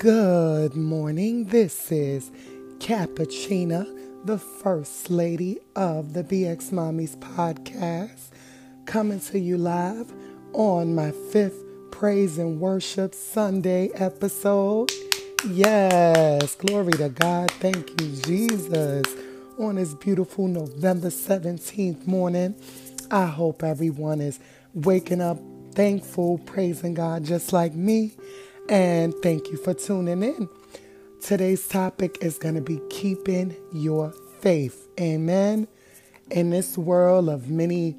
Good morning. This is Cappuccina, the First Lady of the BX Mommies podcast, coming to you live on my fifth Praise and Worship Sunday episode. Yes, glory to God. Thank you, Jesus. On this beautiful November 17th morning, I hope everyone is waking up thankful, praising God just like me and thank you for tuning in. Today's topic is going to be keeping your faith. Amen. In this world of many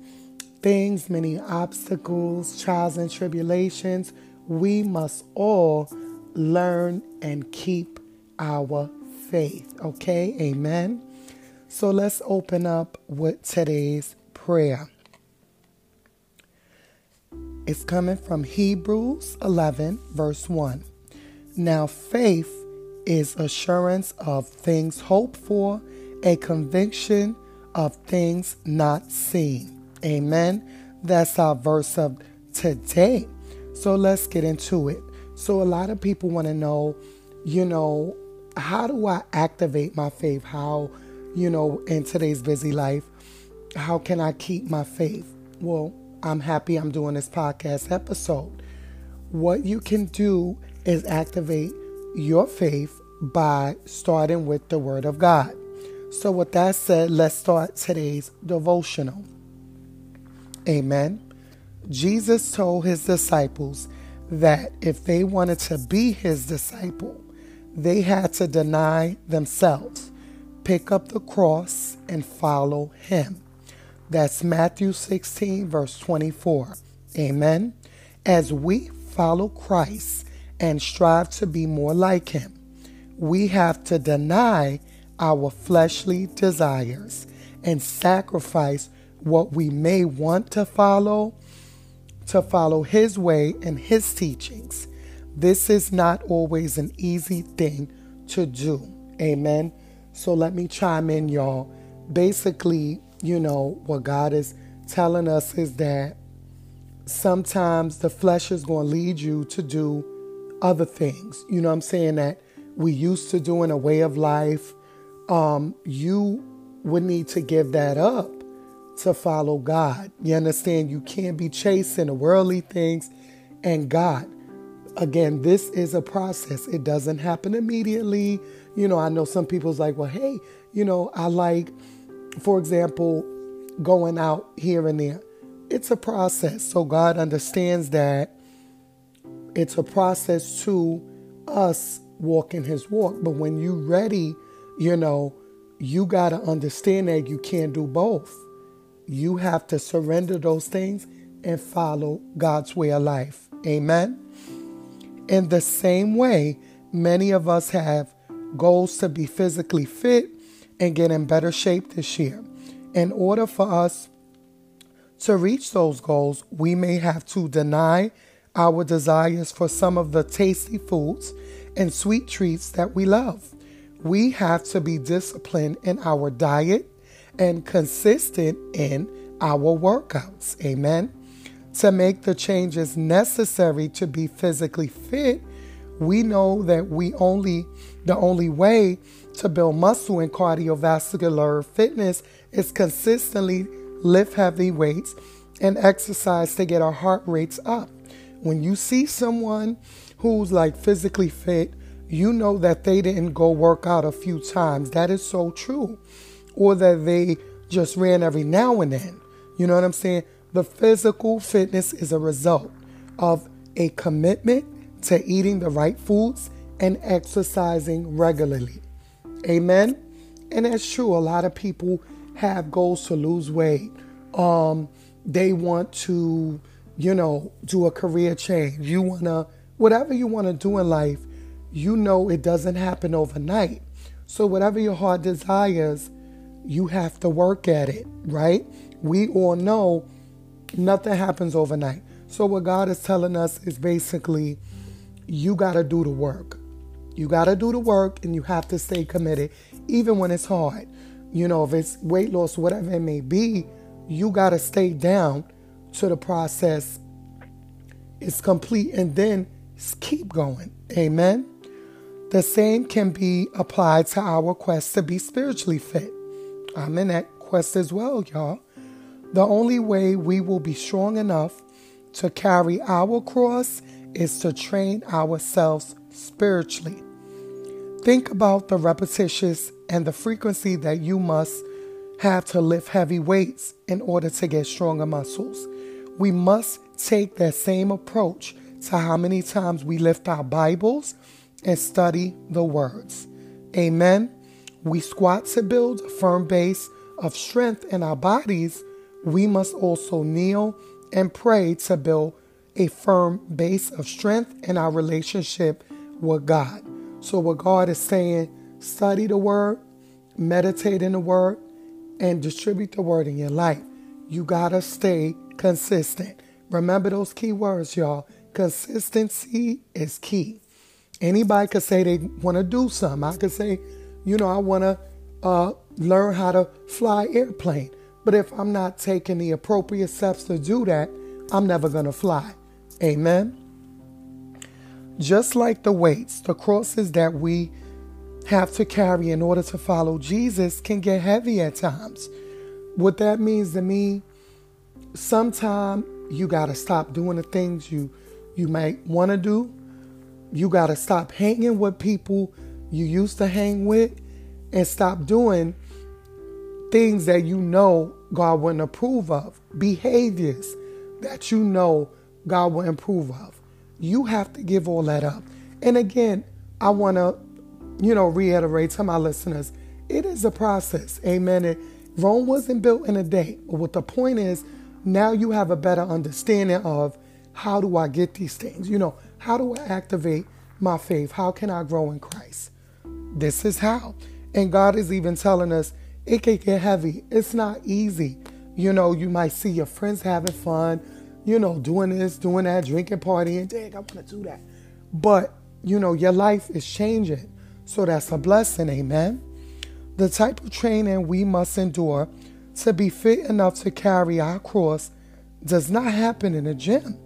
things, many obstacles, trials, and tribulations, we must all learn and keep our faith. Okay? Amen. So let's open up with today's prayer. It's coming from Hebrews 11, verse 1. Now, faith is assurance of things hoped for, a conviction of things not seen. Amen. That's our verse of today. So let's get into it. So, a lot of people want to know, you know, how do I activate my faith? How, you know, in today's busy life, how can I keep my faith? Well, I'm happy I'm doing this podcast episode. What you can do is activate your faith by starting with the Word of God. So, with that said, let's start today's devotional. Amen. Jesus told his disciples that if they wanted to be his disciple, they had to deny themselves, pick up the cross, and follow him. That's Matthew 16, verse 24. Amen. As we follow Christ and strive to be more like him, we have to deny our fleshly desires and sacrifice what we may want to follow to follow his way and his teachings. This is not always an easy thing to do. Amen. So let me chime in, y'all. Basically, you know, what God is telling us is that sometimes the flesh is going to lead you to do other things. You know I'm saying? That we used to do in a way of life. Um, you would need to give that up to follow God. You understand? You can't be chasing the worldly things and God. Again, this is a process. It doesn't happen immediately. You know, I know some people's like, well, hey, you know, I like for example, going out here and there. It's a process. So God understands that it's a process to us walking his walk. But when you ready, you know, you got to understand that you can't do both. You have to surrender those things and follow God's way of life. Amen. In the same way, many of us have goals to be physically fit and get in better shape this year. In order for us to reach those goals, we may have to deny our desires for some of the tasty foods and sweet treats that we love. We have to be disciplined in our diet and consistent in our workouts. Amen. To make the changes necessary to be physically fit, we know that we only the only way to build muscle and cardiovascular fitness is consistently lift heavy weights and exercise to get our heart rates up. When you see someone who's like physically fit, you know that they didn't go work out a few times. That is so true. Or that they just ran every now and then. You know what I'm saying? The physical fitness is a result of a commitment to eating the right foods and exercising regularly. Amen. And that's true. A lot of people have goals to lose weight. Um, they want to, you know, do a career change. You want to, whatever you want to do in life, you know it doesn't happen overnight. So, whatever your heart desires, you have to work at it, right? We all know nothing happens overnight. So, what God is telling us is basically, you got to do the work. You got to do the work and you have to stay committed, even when it's hard. You know, if it's weight loss, whatever it may be, you got to stay down to the process is complete and then keep going. Amen. The same can be applied to our quest to be spiritually fit. I'm in that quest as well, y'all. The only way we will be strong enough to carry our cross is to train ourselves spiritually. Think about the repetitious and the frequency that you must have to lift heavy weights in order to get stronger muscles. We must take that same approach to how many times we lift our Bibles and study the words. Amen. We squat to build a firm base of strength in our bodies we must also kneel and pray to build a firm base of strength in our relationship with God. So, what God is saying, study the word, meditate in the word, and distribute the word in your life. You got to stay consistent. Remember those key words, y'all. Consistency is key. Anybody could say they want to do something. I could say, you know, I want to uh, learn how to fly airplane. But if I'm not taking the appropriate steps to do that, I'm never going to fly. Amen. Just like the weights, the crosses that we have to carry in order to follow Jesus can get heavy at times. What that means to me, sometimes you got to stop doing the things you you might want to do. You got to stop hanging with people you used to hang with and stop doing things that you know God wouldn't approve of, behaviors that you know God will improve of. You have to give all that up. And again, I want to, you know, reiterate to my listeners, it is a process. Amen. It, Rome wasn't built in a day. But what the point is, now you have a better understanding of how do I get these things? You know, how do I activate my faith? How can I grow in Christ? This is how. And God is even telling us it can get heavy. It's not easy. You know, you might see your friends having fun, you know, doing this, doing that, drinking, partying. Dang, I want to do that. But, you know, your life is changing. So that's a blessing. Amen. The type of training we must endure to be fit enough to carry our cross does not happen in a gym.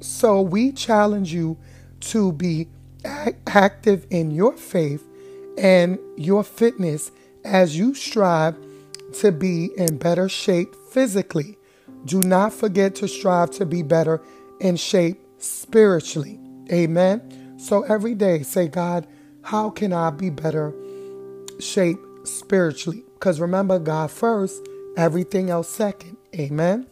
So we challenge you to be active in your faith and your fitness as you strive to be in better shape physically. Do not forget to strive to be better in shape spiritually. Amen. So every day say, God, how can I be better shape spiritually? Because remember, God first, everything else second. Amen.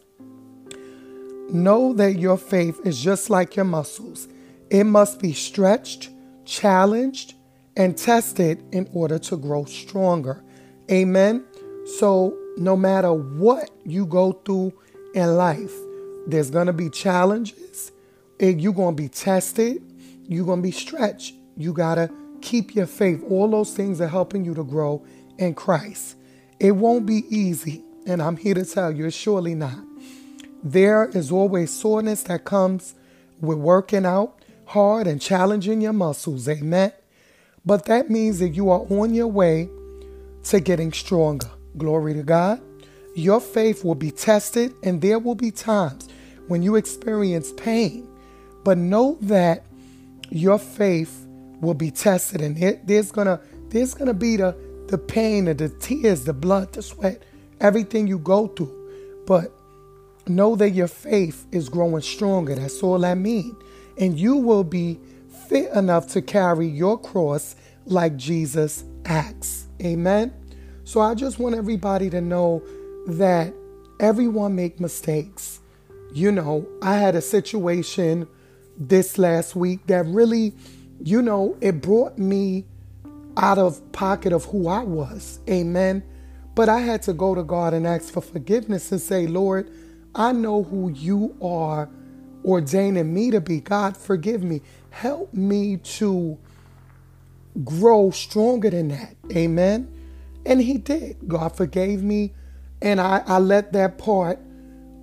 Know that your faith is just like your muscles. It must be stretched, challenged, and tested in order to grow stronger. Amen. So, no matter what you go through in life, there's going to be challenges. You're going to be tested. You're going to be stretched. You got to keep your faith. All those things are helping you to grow in Christ. It won't be easy. And I'm here to tell you, it's surely not. There is always soreness that comes with working out hard and challenging your muscles. Amen. But that means that you are on your way to getting stronger. Glory to God. Your faith will be tested, and there will be times when you experience pain. But know that your faith will be tested, and it, there's gonna there's gonna be the the pain, and the tears, the blood, the sweat, everything you go through. But know that your faith is growing stronger. That's all I mean. And you will be fit enough to carry your cross like Jesus acts. Amen. So I just want everybody to know that everyone make mistakes. You know, I had a situation this last week that really, you know, it brought me out of pocket of who I was. Amen. But I had to go to God and ask for forgiveness and say, Lord, I know who you are ordaining me to be. God, forgive me. Help me to grow stronger than that. Amen. And He did. God forgave me. And I, I let that part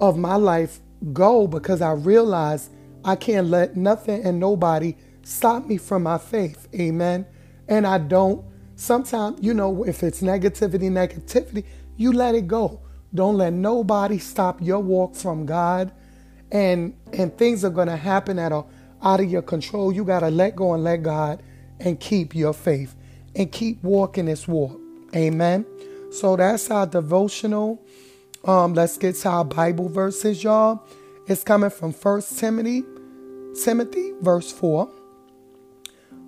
of my life go because I realized I can't let nothing and nobody stop me from my faith. Amen. And I don't. Sometimes, you know, if it's negativity, negativity, you let it go. Don't let nobody stop your walk from God and and things are going to happen at a, out of your control. You got to let go and let God and keep your faith and keep walking this walk. Amen. So that's our devotional. Um, let's get to our Bible verses, y'all. It's coming from First Timothy, Timothy, verse 4.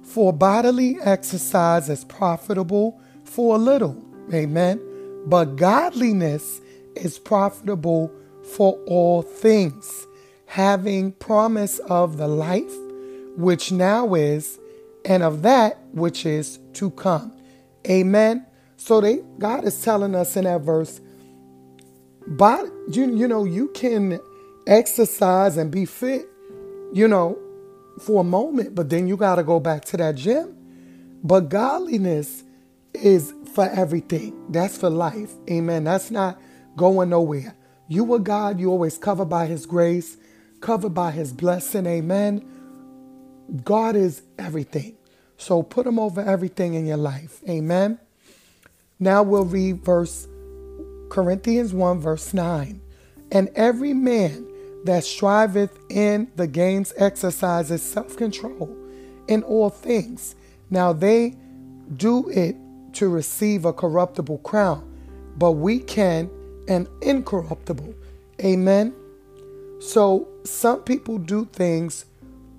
For bodily exercise is profitable for a little. Amen. But godliness is profitable for all things, having promise of the life which now is, and of that which is to come. Amen. So they God is telling us in that verse, but you, you know, you can exercise and be fit, you know, for a moment, but then you got to go back to that gym. But godliness is for everything. That's for life. Amen. That's not going nowhere. You with God, you always covered by His grace, covered by His blessing. Amen. God is everything. So put Him over everything in your life. Amen. Now we'll read verse Corinthians 1, verse 9. And every man that striveth in the games exercises self control in all things. Now they do it to receive a corruptible crown, but we can an incorruptible. Amen. So some people do things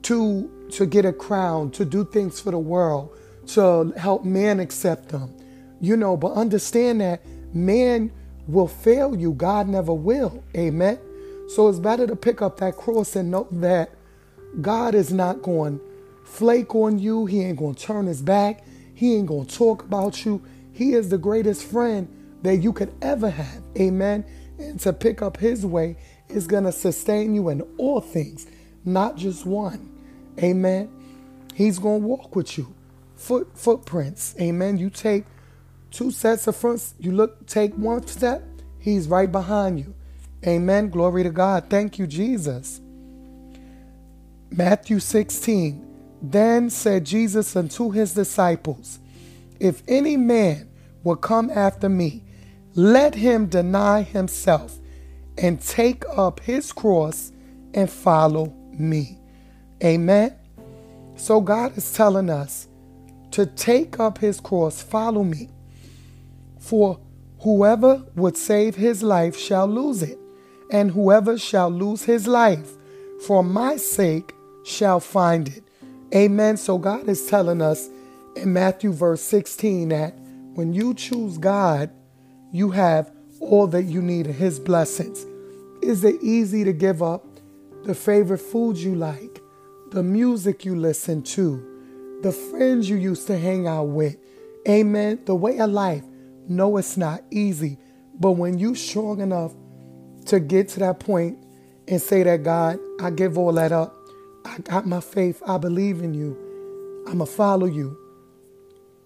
to to get a crown, to do things for the world, to help man accept them. You know, but understand that man will fail you. God never will. Amen. So it's better to pick up that cross and know that God is not going to flake on you. He ain't going to turn his back. He ain't going to talk about you. He is the greatest friend that you could ever have. Amen. And to pick up his way is going to sustain you in all things, not just one. Amen. He's going to walk with you. Foot footprints. Amen. You take two sets of fronts, you look take one step, he's right behind you. Amen. Glory to God. Thank you, Jesus. Matthew 16. Then said Jesus unto his disciples, If any man will come after me, let him deny himself and take up his cross and follow me. Amen. So God is telling us to take up his cross, follow me. For whoever would save his life shall lose it, and whoever shall lose his life for my sake shall find it. Amen. So God is telling us in Matthew verse 16 that when you choose God, you have all that you need in his blessings. Is it easy to give up the favorite foods you like, the music you listen to, the friends you used to hang out with? Amen. The way of life. No, it's not easy. But when you strong enough to get to that point and say that God, I give all that up. I got my faith. I believe in you. I'm going to follow you.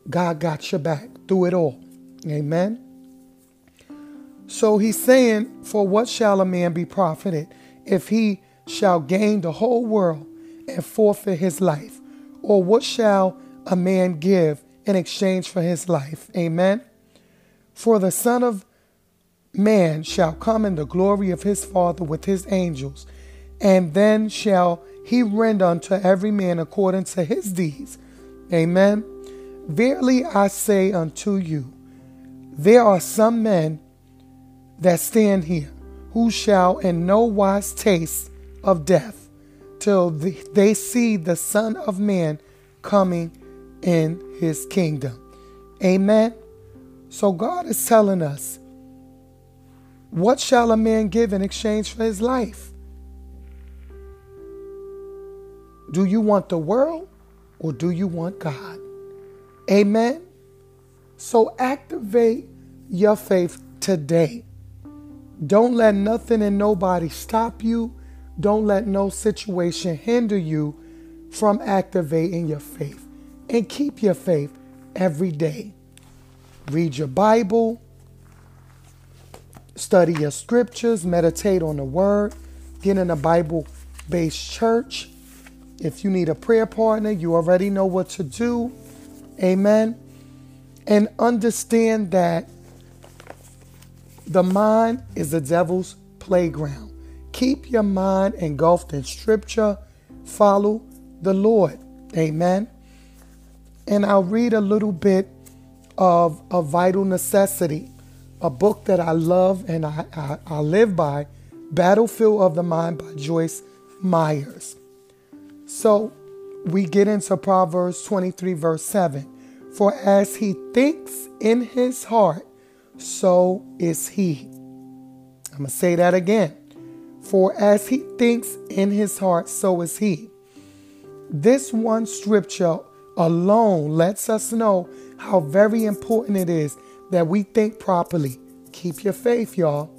God got your back through it all. Amen. So he's saying, For what shall a man be profited if he shall gain the whole world and forfeit his life? Or what shall a man give in exchange for his life? Amen. For the Son of Man shall come in the glory of his Father with his angels, and then shall he render unto every man according to his deeds. Amen. Verily I say unto you, there are some men that stand here who shall in no wise taste of death till they see the Son of Man coming in his kingdom. Amen. So God is telling us, what shall a man give in exchange for his life? Do you want the world or do you want God? Amen. So activate your faith today. Don't let nothing and nobody stop you. Don't let no situation hinder you from activating your faith. And keep your faith every day. Read your Bible, study your scriptures, meditate on the word, get in a Bible based church. If you need a prayer partner, you already know what to do. Amen. And understand that the mind is the devil's playground. Keep your mind engulfed in scripture. Follow the Lord. Amen. And I'll read a little bit of A Vital Necessity, a book that I love and I, I, I live by Battlefield of the Mind by Joyce Meyers. So we get into Proverbs 23, verse 7. For as he thinks in his heart, so is he. I'm going to say that again. For as he thinks in his heart, so is he. This one scripture alone lets us know how very important it is that we think properly. Keep your faith, y'all.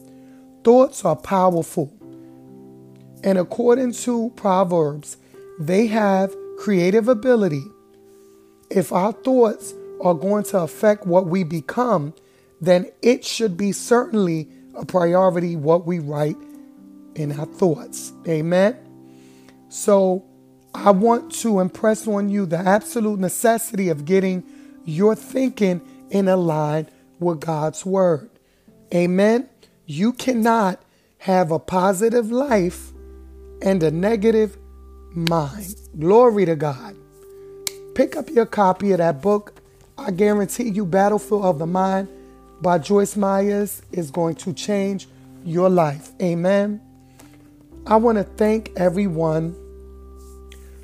Thoughts are powerful. And according to Proverbs, they have creative ability. If our thoughts are going to affect what we become, then it should be certainly a priority what we write in our thoughts. Amen. So I want to impress on you the absolute necessity of getting your thinking in line with God's word. Amen. You cannot have a positive life and a negative mind. Glory to God. Pick up your copy of that book. I guarantee you, Battlefield of the Mind by Joyce Meyers is going to change your life. Amen. I want to thank everyone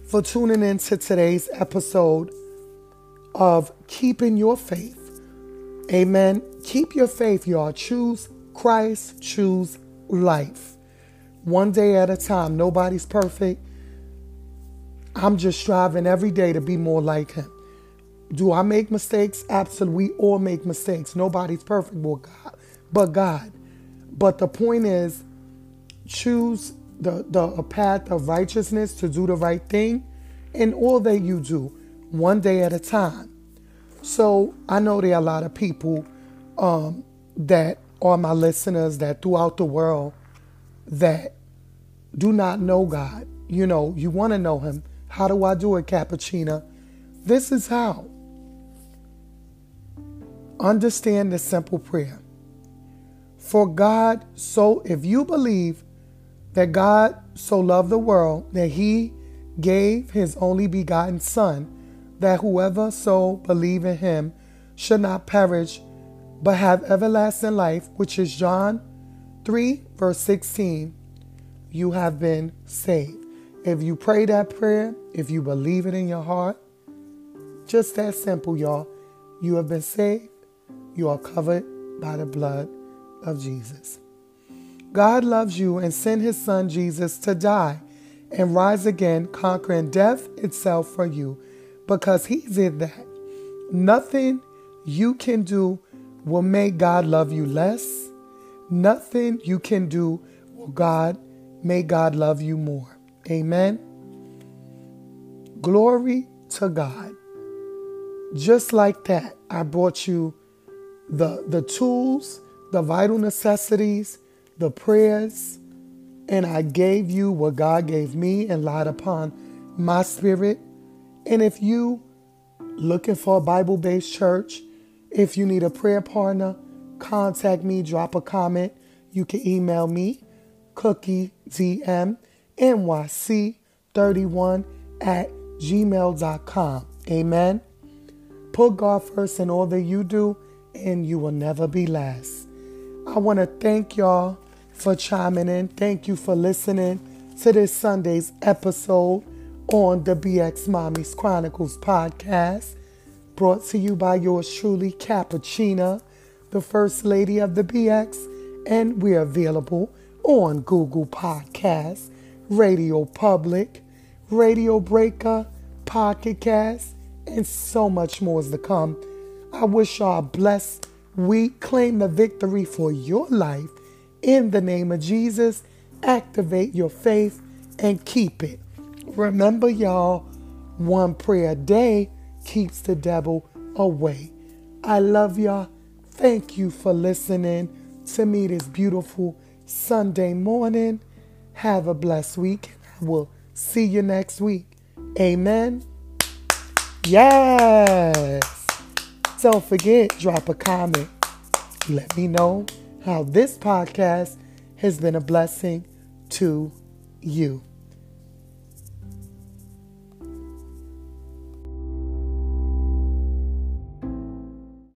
for tuning in to today's episode of Keeping Your Faith. Amen. Keep your faith, y'all. Choose Christ, choose life. One day at a time. Nobody's perfect. I'm just striving every day to be more like Him. Do I make mistakes? Absolutely. We all make mistakes. Nobody's perfect but God. But God. But the point is, choose the, the path of righteousness to do the right thing in all that you do, one day at a time. So I know there are a lot of people um, that are my listeners that throughout the world that do not know God. You know, you want to know Him. How do I do it, Cappuccino? This is how. Understand the simple prayer. For God, so if you believe that God so loved the world that he gave his only begotten Son, that whoever so believe in him should not perish, but have everlasting life, which is John 3, verse 16, you have been saved. If you pray that prayer, if you believe it in your heart, just that simple, y'all. You have been saved. You are covered by the blood of Jesus. God loves you and sent his son Jesus to die and rise again, conquering death itself for you because he did that. Nothing you can do will make God love you less. Nothing you can do will God make God love you more. Amen. Glory to God. Just like that, I brought you the the tools, the vital necessities, the prayers, and I gave you what God gave me and lied upon my spirit. And if you looking for a Bible-based church, if you need a prayer partner, contact me, drop a comment. You can email me, cookiedmnyc31 at gmail.com. Amen. Put God first in all that you do, and you will never be last. I want to thank y'all for chiming in. Thank you for listening to this Sunday's episode on the BX Mommy's Chronicles podcast, brought to you by yours truly, Cappuccina, the First Lady of the BX, and we're available on Google Podcasts, Radio Public, Radio Breaker, Pocket Cast, and so much more is to come. I wish y'all blessed week. Claim the victory for your life in the name of Jesus, activate your faith and keep it. Remember, y'all, one prayer a day keeps the devil away. I love y'all. Thank you for listening to me this beautiful Sunday morning. Have a blessed week. I will see you next week. Amen. Yes. Don't forget, drop a comment. Let me know how this podcast has been a blessing to you.